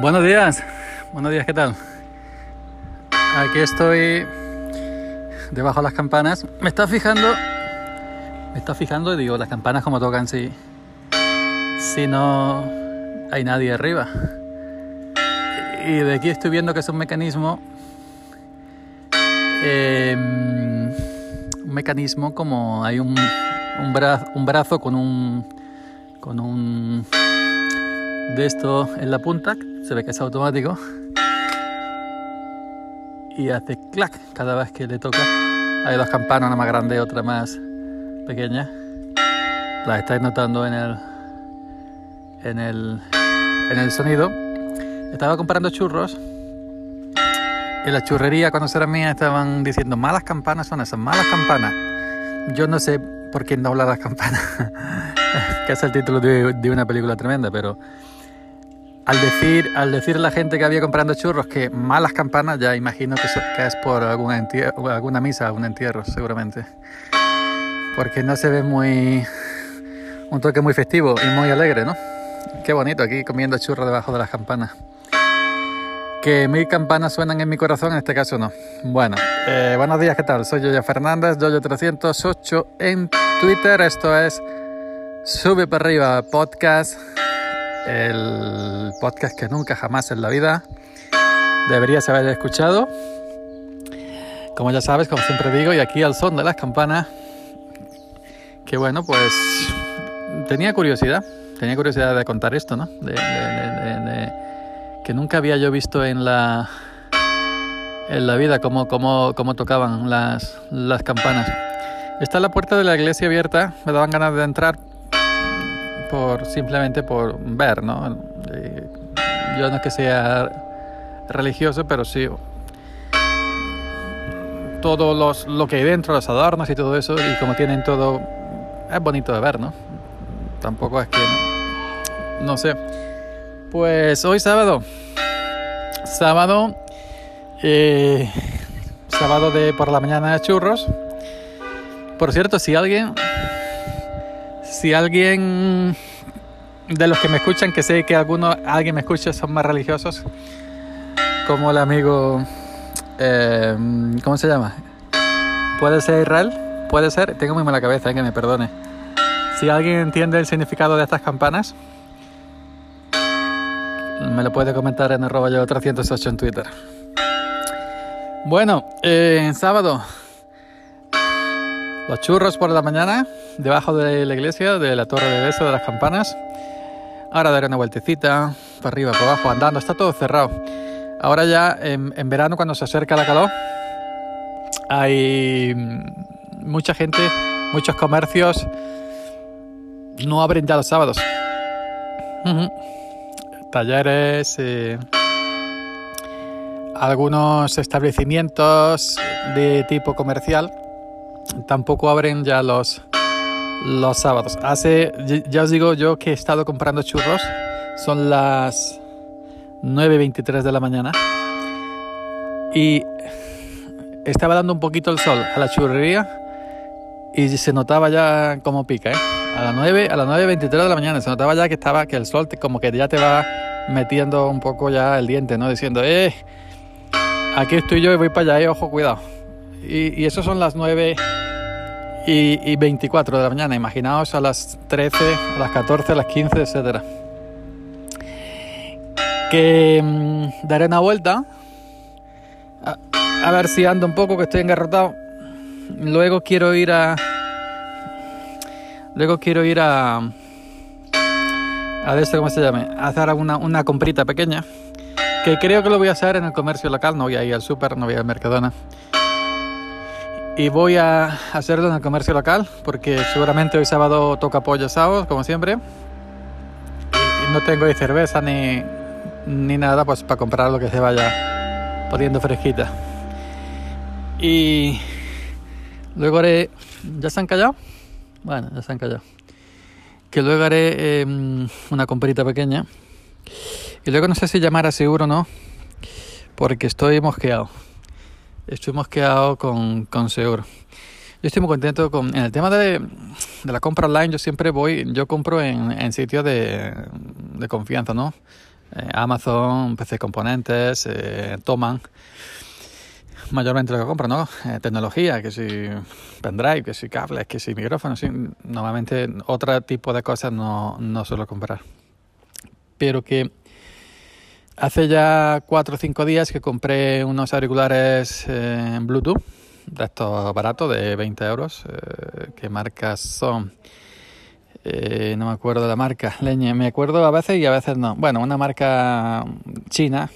Buenos días, buenos días, ¿qué tal? Aquí estoy debajo de las campanas. Me está fijando, me está fijando y digo, las campanas como tocan si, si no hay nadie arriba. Y de aquí estoy viendo que es un mecanismo, eh, un mecanismo como hay un, un, brazo, un brazo con un, con un de esto en la punta, se ve que es automático y hace clac cada vez que le toca. Hay dos campanas, una más grande y otra más pequeña. Las estáis notando en el, en el, en el sonido. Estaba comprando churros. En la churrería, cuando era mía, estaban diciendo malas campanas son esas, malas campanas. Yo no sé por qué no hablar las campanas, que es el título de, de una película tremenda, pero al decir, al decir la gente que había comprando churros que malas campanas, ya imagino que, es por alguna, misa, algún entierro, seguramente. Porque no se ve muy. un toque muy festivo y muy alegre, ¿no? Qué bonito aquí comiendo churros debajo de las campanas. Que mil campanas suenan en mi corazón, en este caso no. Bueno, eh, buenos días, ¿qué tal? Soy Yoyo Fernández, Yoyo308 en Twitter. Esto es Sube para arriba podcast el podcast que nunca jamás en la vida deberías haber escuchado. Como ya sabes, como siempre digo, y aquí al son de las campanas, que bueno, pues tenía curiosidad, tenía curiosidad de contar esto, ¿no? De, de, de, que nunca había yo visto en la en la vida cómo, cómo, cómo tocaban las, las campanas. Está la puerta de la iglesia abierta, me daban ganas de entrar, por simplemente por ver, ¿no? Eh, yo no es que sea religioso, pero sí todo los, lo que hay dentro, los adornos y todo eso, y como tienen todo, es bonito de ver, ¿no? Tampoco es que, no, no sé. Pues hoy sábado, sábado, eh, sábado de por la mañana churros. Por cierto, si alguien si alguien de los que me escuchan, que sé que alguno, alguien me escucha, son más religiosos, como el amigo, eh, ¿cómo se llama? ¿Puede ser Israel? ¿Puede ser? Tengo muy mala cabeza, eh, que me perdone. Si alguien entiende el significado de estas campanas, me lo puede comentar en arroba yo 308 en Twitter. Bueno, eh, sábado, los churros por la mañana, debajo de la iglesia, de la torre de beso de las campanas. Ahora daré una vueltecita, para arriba, para abajo, andando, está todo cerrado. Ahora ya en, verano, cuando se acerca la calor, hay mucha gente, muchos comercios no abren ya los sábados. Talleres, eh, algunos establecimientos de tipo comercial tampoco abren ya los, los sábados. Hace, ya os digo yo que he estado comprando churros. Son las 9.23 de la mañana. Y estaba dando un poquito el sol a la churrería y se notaba ya como pica, ¿eh? A las 9, a las 9.23 de la mañana se notaba ya que estaba que el sol como que ya te va metiendo un poco ya el diente, ¿no? Diciendo, eh, aquí estoy yo y voy para allá, eh, ojo, cuidado. Y, eso son las 9 y, y, 24 de la mañana. Imaginaos a las 13, a las 14, a las 15, etcétera. Que mmm, daré una vuelta. A, ver si ando un poco, que estoy engarrotado. Luego quiero ir a. Luego quiero ir a. A esto, ¿cómo se llame? A hacer una, una comprita pequeña. Que creo que lo voy a hacer en el comercio local. No voy a ir al súper, no voy a ir al Mercadona y voy a hacerlo en el comercio local porque seguramente hoy sábado toca pollo asado como siempre. Y no tengo ni cerveza ni, ni nada pues para comprar lo que se vaya poniendo fresquita. Y luego haré ya se han callado bueno ya se han callado. Que luego haré eh, una comprita pequeña. Y luego no sé si llamar a seguro o no porque estoy mosqueado estoy mosqueado con, con Seguro. Yo estoy muy contento con en el tema de, de la compra online. Yo siempre voy, yo compro en, sitios de, de confianza, ¿no? Eh, Amazon, PC Componentes, eh, toman mayormente lo que compro, ¿no? Eh, tecnología, que si pendrive, que si cables, que si micrófonos, normalmente otro tipo de cosas no, no suelo comprar. Pero que hace ya cuatro o cinco días que compré unos auriculares en Bluetooth, de estos baratos, de 20 euros. ¿Qué marcas son? Eh, no me acuerdo de la marca, leña, me acuerdo a veces y a veces no. Bueno, una marca china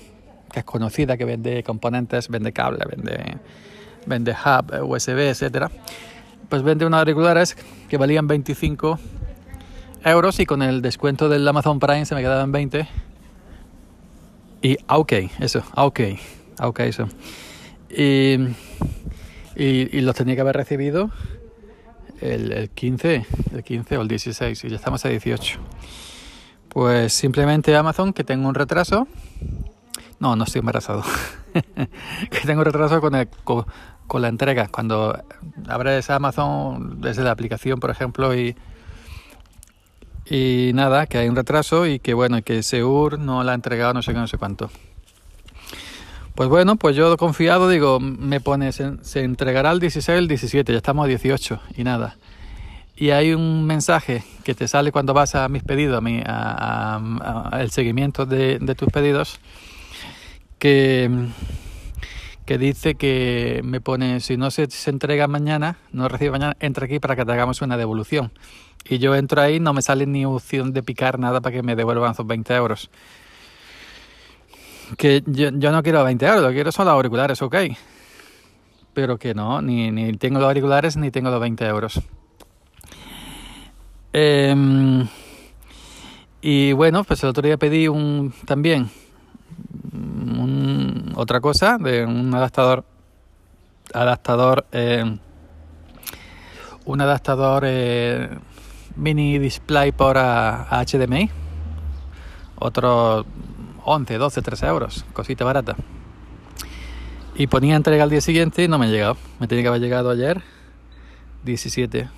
que es conocida, que vende componentes, vende cable, vende, vende hub, USB, etcétera. Pues vende unos auriculares que valían 25 euros y con el descuento del Amazon Prime se me quedaban 20. Y ah, ok, eso, ah, ok, ah, ok, eso. Y, y, los tenía que haber recibido el, 15, el 15 o el 16 y ya estamos a 18. Pues simplemente Amazon que tengo un retraso. No, no estoy embarazado. que tengo un retraso con, con, la entrega. Cuando abres Amazon desde la aplicación, por ejemplo, y, y nada, que hay un retraso y que bueno, que Seur no la ha entregado no sé qué, no sé cuánto. Pues bueno, pues yo confiado digo, me pone, se, entregará el 16 el 17, ya estamos a 18 y nada. Y hay un mensaje que te sale cuando vas a mis pedidos, a, mi, a, el seguimiento de, tus pedidos, que, que dice que me pone, si no se, se entrega mañana, no recibe mañana, entra aquí para que te hagamos una devolución. Y yo entro ahí, no me sale ni opción de picar nada para que me devuelvan esos 20 euros que yo, no quiero 20 euros, quiero solo auriculares, ok. Pero que no, ni, ni tengo los auriculares ni tengo los 20 euros. Em, y bueno, pues el otro día pedí un también otra cosa de un adaptador adaptador em, un adaptador eh, mini display por HDMI otro 11, 12, 13 euros, cosita barata. Y ponía entrega al día siguiente y no me ha llegado. Me tenía que haber llegado ayer, 17.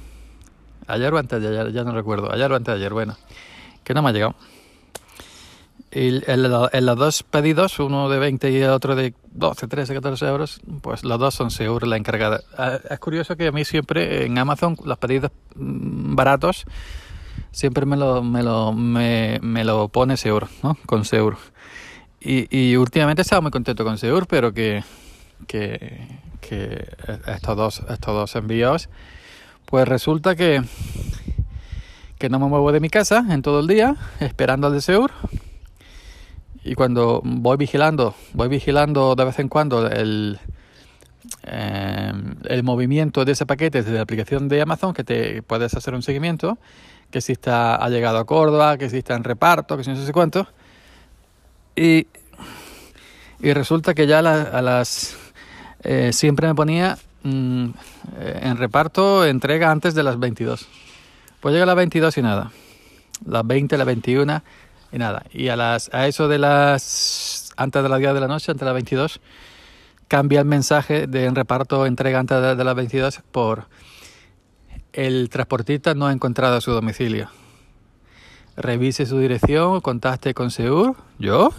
Ayer o antes de ayer, ya no recuerdo. Ayer o antes de ayer, bueno. Que no me ha llegado. Y los dos pedidos, uno de 20 y el otro de 12, 13, 14 euros, pues los dos son seguros la encargada. Ah, es curioso que a mí siempre en Amazon los pedidos mm, baratos siempre me lo, me lo, me, me lo pone seguro, ¿no? Con seguro. Y, y últimamente estaba muy contento con Seur, pero que, que, que estos, dos, estos dos envíos, pues resulta que, que no me muevo de mi casa en todo el día esperando al de Seur. Y cuando voy vigilando, voy vigilando de vez en cuando el, eh, el movimiento de ese paquete desde la aplicación de Amazon, que te puedes hacer un seguimiento, que si está, ha llegado a Córdoba, que si está en reparto, que si no sé cuánto. Y, y resulta que ya a las... Eh, siempre me ponía mm, eh, en reparto entrega antes de las 22. Pues llega a las 22 y nada. Las 20, las 21 y nada. Y a, las, a eso de las... Antes de las 10 de la noche, antes de las 22, cambia el mensaje de en reparto entrega antes de, las 22 por el transportista no ha encontrado su domicilio. Revise su dirección, contacte con Seur. ¿Yo?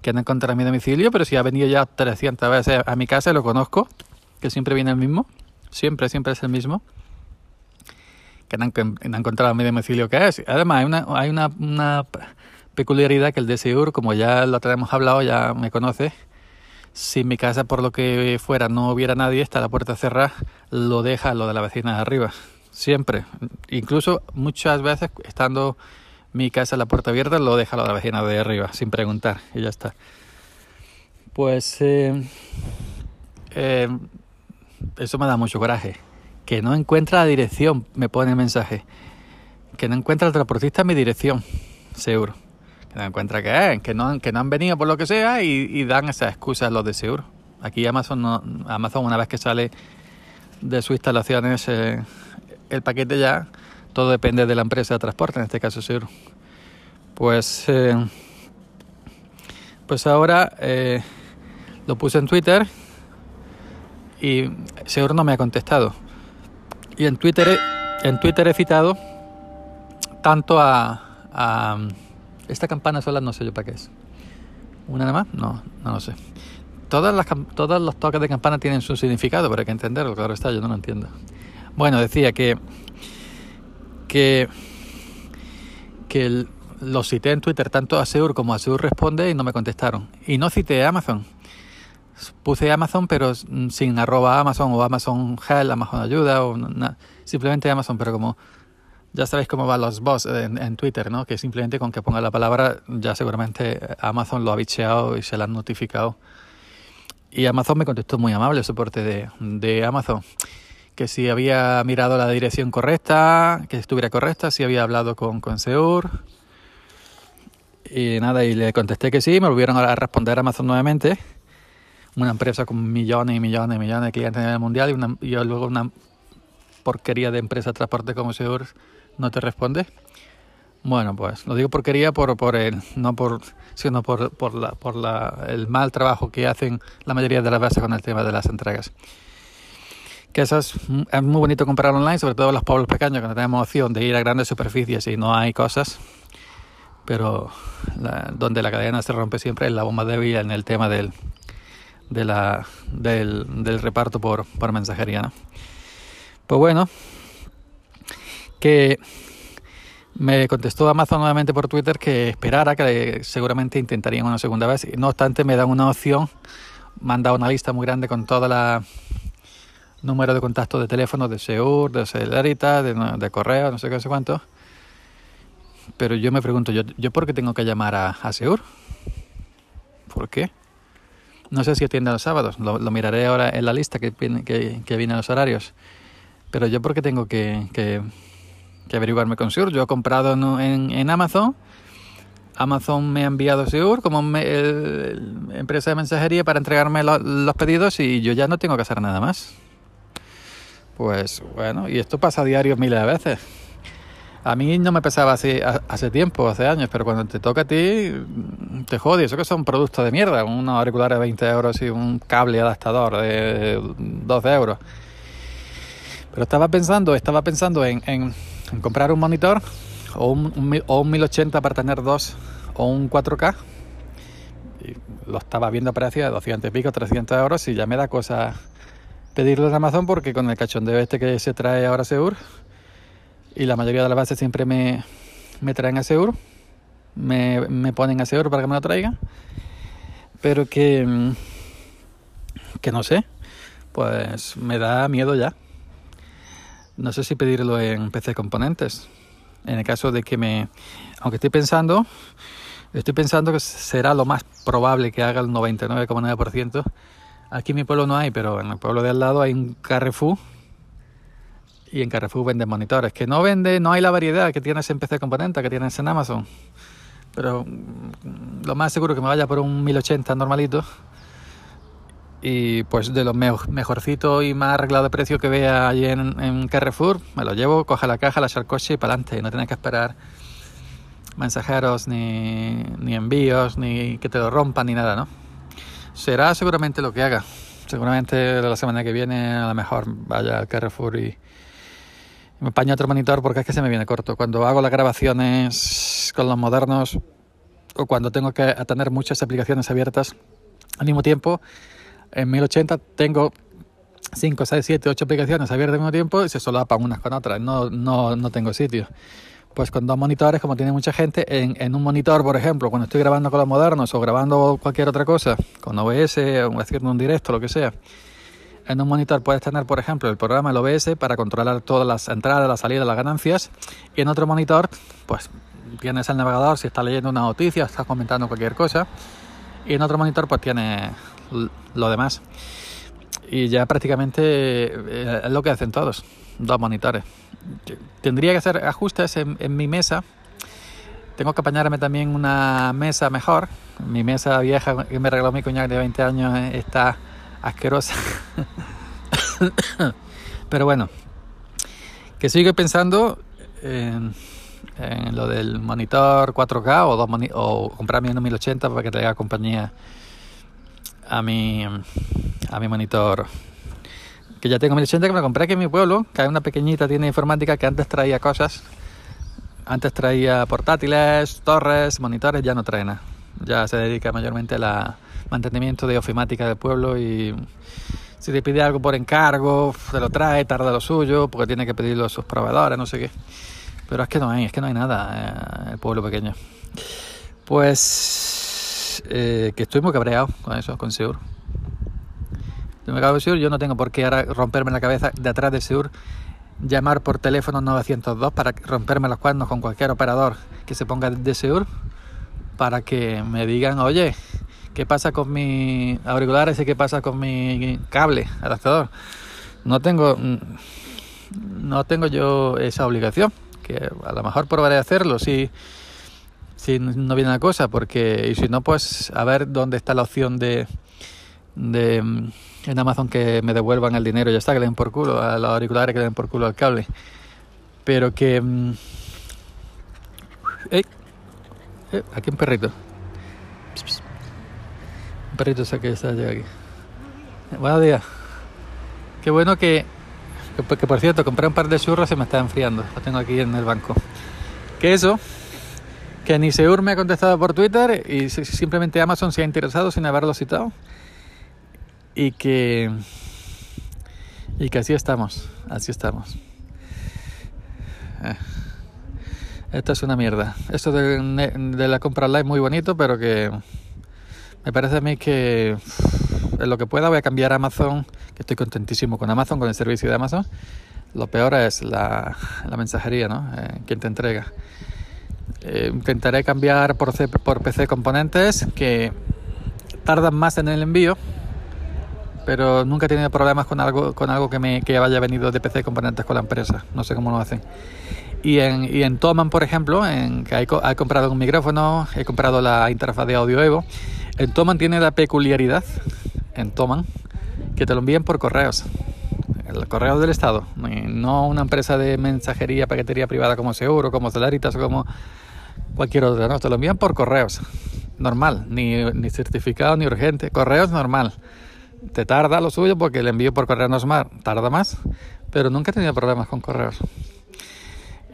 Que no encontrado mi domicilio, pero si ha venido ya 300 veces a mi casa, lo conozco, que siempre viene el mismo. Siempre, siempre es el mismo. Que no han, encontrado mi domicilio que es. Además, hay una, hay una, una peculiaridad que el de Seur, como ya lo tenemos hablado, ya me conoce, si en mi casa por lo que fuera no hubiera nadie, está la puerta cerrada, lo deja lo de la vecina de arriba. Siempre. Incluso muchas veces estando mi casa la puerta abierta, lo deja lo de la vecina de arriba, sin preguntar, y ya está. Pues eh, eh, eso me da mucho coraje. Que no encuentra la dirección, me pone el mensaje. Que no encuentra el transportista mi dirección, seguro que no encuentra que es, que no, han venido por lo que sea y, dan esas excusas los de seguro. Aquí Amazon, no, Amazon una vez que sale de sus instalaciones eh, el paquete ya, todo depende de la empresa de transporte, en este caso seguro. Pues, eh, pues ahora eh, lo puse en Twitter y seguro no me ha contestado. Y en Twitter, en Twitter he citado tanto a Esta campana sola no sé yo para qué es. ¿Una nada más? No, no lo sé. Todas las, todos los toques de campana tienen su significado, pero hay que entenderlo, claro está, yo no lo entiendo. Bueno, decía que que, que lo cité en Twitter tanto a Seur como a Seur Responde y no me contestaron. Y no cité a Amazon. Puse Amazon pero sin arroba Amazon o Amazon Help, Amazon Ayuda o simplemente Amazon, pero como ya sabéis cómo van los bots en, Twitter, ¿no? Que simplemente con que ponga la palabra ya seguramente Amazon lo ha bicheado y se lo han notificado. Y Amazon me contestó muy amable el soporte de, de Amazon. Que si había mirado la dirección correcta, que estuviera correcta, si había hablado con, con Seur. Y nada, y le contesté que sí, me volvieron a responder Amazon nuevamente. Una empresa con millones y millones y millones de clientes en el mundial y, una, y luego una porquería de empresa de transporte como Seur no te responde. Bueno, pues lo digo porquería por, por el, no por, sino por, por, la, por la, el mal trabajo que hacen la mayoría de las veces con el tema de las entregas. Que eso es, es muy bonito comprar online, sobre todo en los pueblos pequeños, que no tenemos opción de ir a grandes superficies y no hay cosas. Pero donde la cadena se rompe siempre es la bomba débil en el tema del, de la, del, del reparto por, por mensajería. ¿no? Pues bueno, que me contestó Amazon nuevamente por Twitter que esperara, que seguramente intentarían una segunda vez. No obstante, me dan una opción, dado una lista muy grande con toda la número de contactos de teléfono de Seur, de Celerita, de, de, correo, no sé qué, sé cuánto. Pero yo me pregunto, ¿yo, yo por qué tengo que llamar a, a Seur? ¿Por qué? No sé si atiende los sábados, lo, miraré ahora en la lista que, que, viene los horarios. Pero yo por qué tengo que, que averiguarme con Seur. Yo he comprado en, en Amazon. Amazon me ha enviado Seur como empresa de mensajería para entregarme los pedidos y yo ya no tengo que hacer nada más. Pues bueno, y esto pasa a miles de veces. A mí no me pesaba así hace tiempo, hace años, pero cuando te toca a ti, te jode. Eso que son productos de mierda, unos auriculares de 20 euros y un cable adaptador de 12 euros. Pero estaba pensando, estaba pensando en en comprar un monitor o un, o un 1080 para tener dos o un 4K. Y lo estaba viendo a precio de 200 y pico, 300 euros y ya me da cosa pedirlo en Amazon porque con el cachondeo este que se trae ahora Seur y la mayoría de las bases siempre me, me traen a Seur, me, me ponen a Seur para que me lo traigan, pero que, que no sé, pues me da miedo ya. No sé si pedirlo en PC Componentes. En el caso de que me... Aunque estoy pensando, estoy pensando que será lo más probable que haga el 99,9%. Aquí en mi pueblo no hay, pero en el pueblo de al lado hay un Carrefour. Y en Carrefour venden monitores. Que no vende, no hay la variedad que tienes en PC Componentes, que tienes en Amazon. Pero mm, lo más seguro que me vaya por un 1080 normalito y pues de los mejorcitos y más arreglado de precio que vea allí en, Carrefour, me lo llevo, coge la caja, la echa coche y para adelante. No tienes que esperar mensajeros, ni, ni envíos, ni que te lo rompan, ni nada, ¿no? Será seguramente lo que haga. Seguramente la semana que viene a lo mejor vaya al Carrefour y, me empaño otro monitor porque es que se me viene corto. Cuando hago las grabaciones con los modernos o cuando tengo que tener muchas aplicaciones abiertas al mismo tiempo, en 1080 tengo 5, 6, 7, 8 aplicaciones abiertas al mismo tiempo y se solapan unas con otras, no, no, no tengo sitio. Pues con dos monitores, como tiene mucha gente, en, en, un monitor, por ejemplo, cuando estoy grabando con los modernos o grabando cualquier otra cosa, con OBS o haciendo un directo, lo que sea, en un monitor puedes tener, por ejemplo, el programa, el OBS, para controlar todas las entradas, las salidas, las ganancias, y en otro monitor, pues tienes el navegador si estás leyendo una noticia, estás comentando cualquier cosa, y en otro monitor, pues tienes lo demás. Y ya prácticamente eh, es lo que hacen todos, dos monitores. Tendría que hacer ajustes en, mi mesa. Tengo que apañarme también una mesa mejor. Mi mesa vieja que me regaló mi cuñado de 20 años eh, está asquerosa. Pero bueno, que sigue pensando en, lo del monitor 4K o, dos o comprarme un 1080 para que te haga compañía a mi, a mi monitor. Que ya tengo 1080 que me compré aquí en mi pueblo, que hay una pequeñita tienda informática que antes traía cosas. Antes traía portátiles, torres, monitores, ya no trae nada. Ya se dedica mayormente al mantenimiento de ofimática del pueblo y si te pide algo por encargo, te lo trae, tarda lo suyo, porque tiene que pedirlo a sus proveedores, no sé qué. Pero es que no hay, es que no hay nada en el pueblo pequeño. Pues eh, que estoy muy cabreado con eso, con Seur. Cabreado con Seur, yo no tengo por qué ahora romperme la cabeza de atrás de Seur llamar por teléfono 902 para romperme los cuernos con cualquier operador que se ponga de Seur para que me digan, oye, ¿qué pasa con mis auriculares y qué pasa con mi cable adaptador? No tengo, no tengo yo esa obligación, que a lo mejor probaré a hacerlo si, si no viene la cosa, porque y si no, pues a ver dónde está la opción de, de en Amazon que me devuelvan el dinero, ya está, que le den por culo a los auriculares, que le den por culo al cable. Pero que... Mm, ¡Ey! Aquí un perrito. Perrito que está aquí. Buenos días. Qué bueno que, que, por cierto, compré un par de churros y me está enfriando. Lo tengo aquí en el banco. Que eso, que ni Seur me ha contestado por Twitter y simplemente Amazon se ha interesado sin haberlo citado y que y que así estamos, así estamos. Eh, esto es una mierda. Esto de, de, la compra online muy bonito, pero que me parece a mí que en lo que pueda voy a cambiar Amazon, que estoy contentísimo con Amazon, con el servicio de Amazon. Lo peor es la, mensajería, ¿no? Eh, quien te entrega. Eh, intentaré cambiar por, PC componentes que tardan más en el envío pero nunca he tenido problemas con algo, con algo que, me, que haya venido de PC componentes con la empresa. No sé cómo lo hacen. Y en, y en Toman, por ejemplo, que he, comprado un micrófono, he comprado la interfaz de audio Evo. En Toman tiene la peculiaridad, en Toman, que te lo envían por correos. El correo del Estado, no una empresa de mensajería, paquetería privada como Seguro, como Celaritas o como cualquier otra, no, te lo envían por correos. Normal, ni, ni certificado ni urgente, correos normal te tarda lo suyo porque el envío por correo no es más, tarda más, pero nunca he tenido problemas con correos.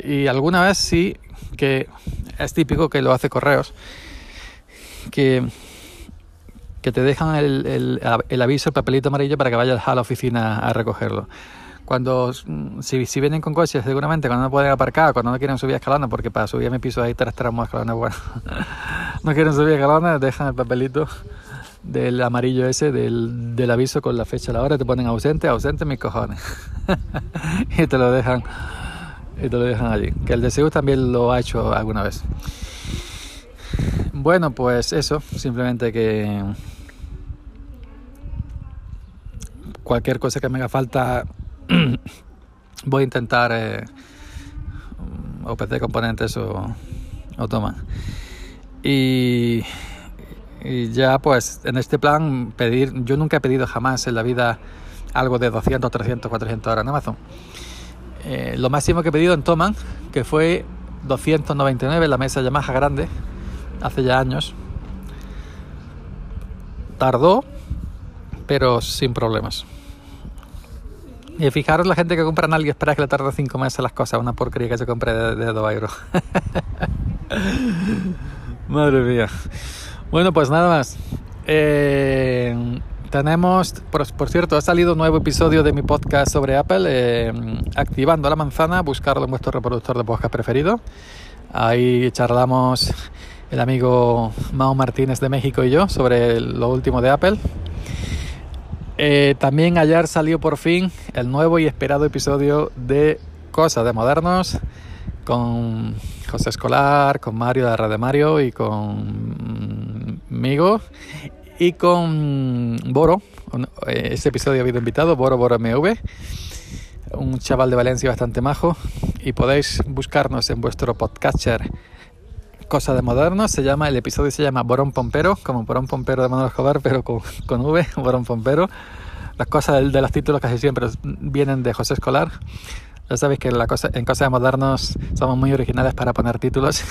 Y alguna vez sí que es típico que lo hace correos, que, que te dejan el, el, aviso, el papelito amarillo para que vayas a la oficina a recogerlo. Cuando, si, si vienen con coches, seguramente cuando no pueden aparcar, cuando no quieren subir escalones, porque para subir a mi piso hay tres tramos escalones, bueno, no quieren subir escalones, dejan el papelito del amarillo ese del, del, aviso con la fecha la hora, te ponen ausente, ausente mis cojones. y te lo dejan y te lo dejan allí. Que el de también lo ha hecho alguna vez. Bueno, pues eso, simplemente que cualquier cosa que me haga falta voy a intentar eh, o PC componentes o, o toma. Y y ya pues en este plan pedir, yo nunca he pedido jamás en la vida algo de 200, 300, 400 horas en Amazon. Eh, lo máximo que he pedido en Toman, que fue 299 la mesa Yamaha grande, hace ya años. Tardó, pero sin problemas. Y fijaros la gente que compra en espera que le tarda 5 meses las cosas, una porquería que se compre de, de 2 euros. Madre mía. Bueno, pues nada más. Eh, tenemos, por, cierto, ha salido un nuevo episodio de mi podcast sobre Apple, eh, Activando la manzana, buscarlo en vuestro reproductor de podcast preferido. Ahí charlamos el amigo Mao Martínez de México y yo sobre lo último de Apple. Eh, también ayer salió por fin el nuevo y esperado episodio de Cosas de Modernos con José Escolar, con Mario de de Mario y conmigo y con Boro. Este episodio ha habido invitado, Boro Boro MV, un chaval de Valencia bastante majo. Y podéis buscarnos en vuestro podcatcher Cosa de Moderno. Se llama, el episodio se llama Borón Pompero, como Borón Pompero de Manuel Escobar, pero con, con V, Borón Pompero. Las cosas de, de los títulos casi siempre vienen de José Escolar. Ya sabéis que en Cosas de Modernos somos muy originales para poner títulos.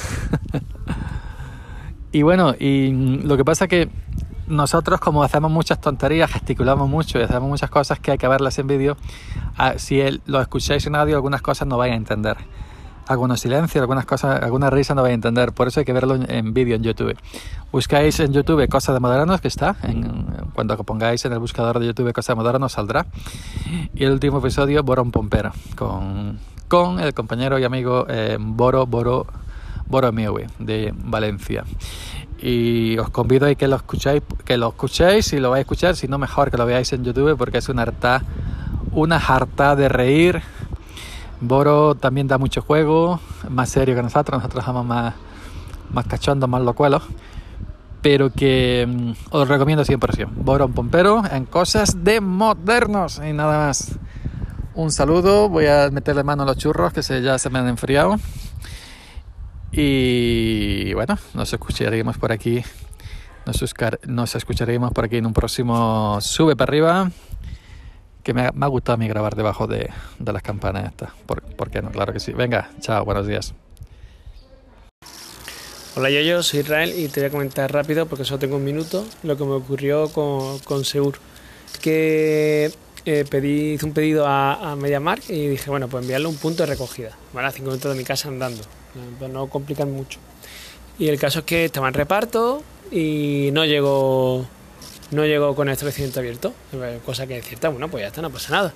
y bueno, y lo que pasa que nosotros como hacemos muchas tonterías, gesticulamos mucho y hacemos muchas cosas que hay que verlas en vídeo, ah, si lo escucháis en audio algunas cosas no vais a entender. Algunos silencios, algunas cosas, alguna risa no vais a entender, por eso hay que verlo en, vídeo en YouTube. Buscáis en YouTube Cosas de Modernos, que está, en, cuando pongáis en el buscador de YouTube Cosas de Modernos saldrá. Y el último episodio, Borón Pompero, con, con el compañero y amigo eh, Boro Boro Boro Miewe, de Valencia. Y os convido a que lo escuchéis, que lo escuchéis y lo vais a escuchar, si no mejor que lo veáis en YouTube porque es una harta, una harta de reír Boro también da mucho juego, más serio que nosotros, nosotros somos más, más cachondos, más locuelos, pero que mm, os recomiendo 100%. Boro un pompero en cosas de modernos y nada más. Un saludo, voy a meterle mano a los churros que se, ya se me han enfriado. Y bueno, nos escucharemos por aquí. Nos, nos escucharemos por aquí en un próximo Sube para arriba que me ha, gustado a mí grabar debajo de, las campanas estas. ¿Por, qué no? Claro que sí. Venga, chao, buenos días. Hola yo, yo soy Israel y te voy a comentar rápido porque solo tengo un minuto lo que me ocurrió con, con Seur. Que eh, pedí, hice un pedido a, a MediaMark y dije, bueno, pues enviarle un punto de recogida, ¿vale? A cinco minutos de mi casa andando, no complicar mucho. Y el caso es que estaba en reparto y no llegó no llegó con establecimiento abierto, cosa que es cierta, bueno, pues ya está, no pasa nada.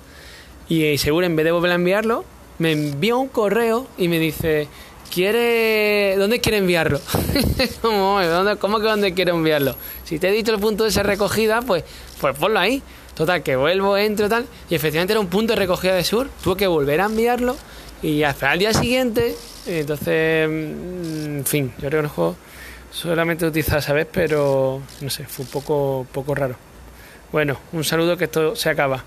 Y seguro, en vez de volver a enviarlo, me envió un correo y me dice, ¿quiere... ¿dónde quiere enviarlo? ¿Cómo, ¿Cómo que dónde quiere enviarlo? Si te he dicho el punto de esa recogida, pues, pues ponlo ahí. Total, que vuelvo, entro tal, y efectivamente era un punto de recogida de sur, tuve que volver a enviarlo y hasta el día siguiente, entonces, mm, en fin, yo reconozco solamente utilizar esa vez, pero no sé, fue un poco, poco raro. Bueno, un saludo que esto se acaba.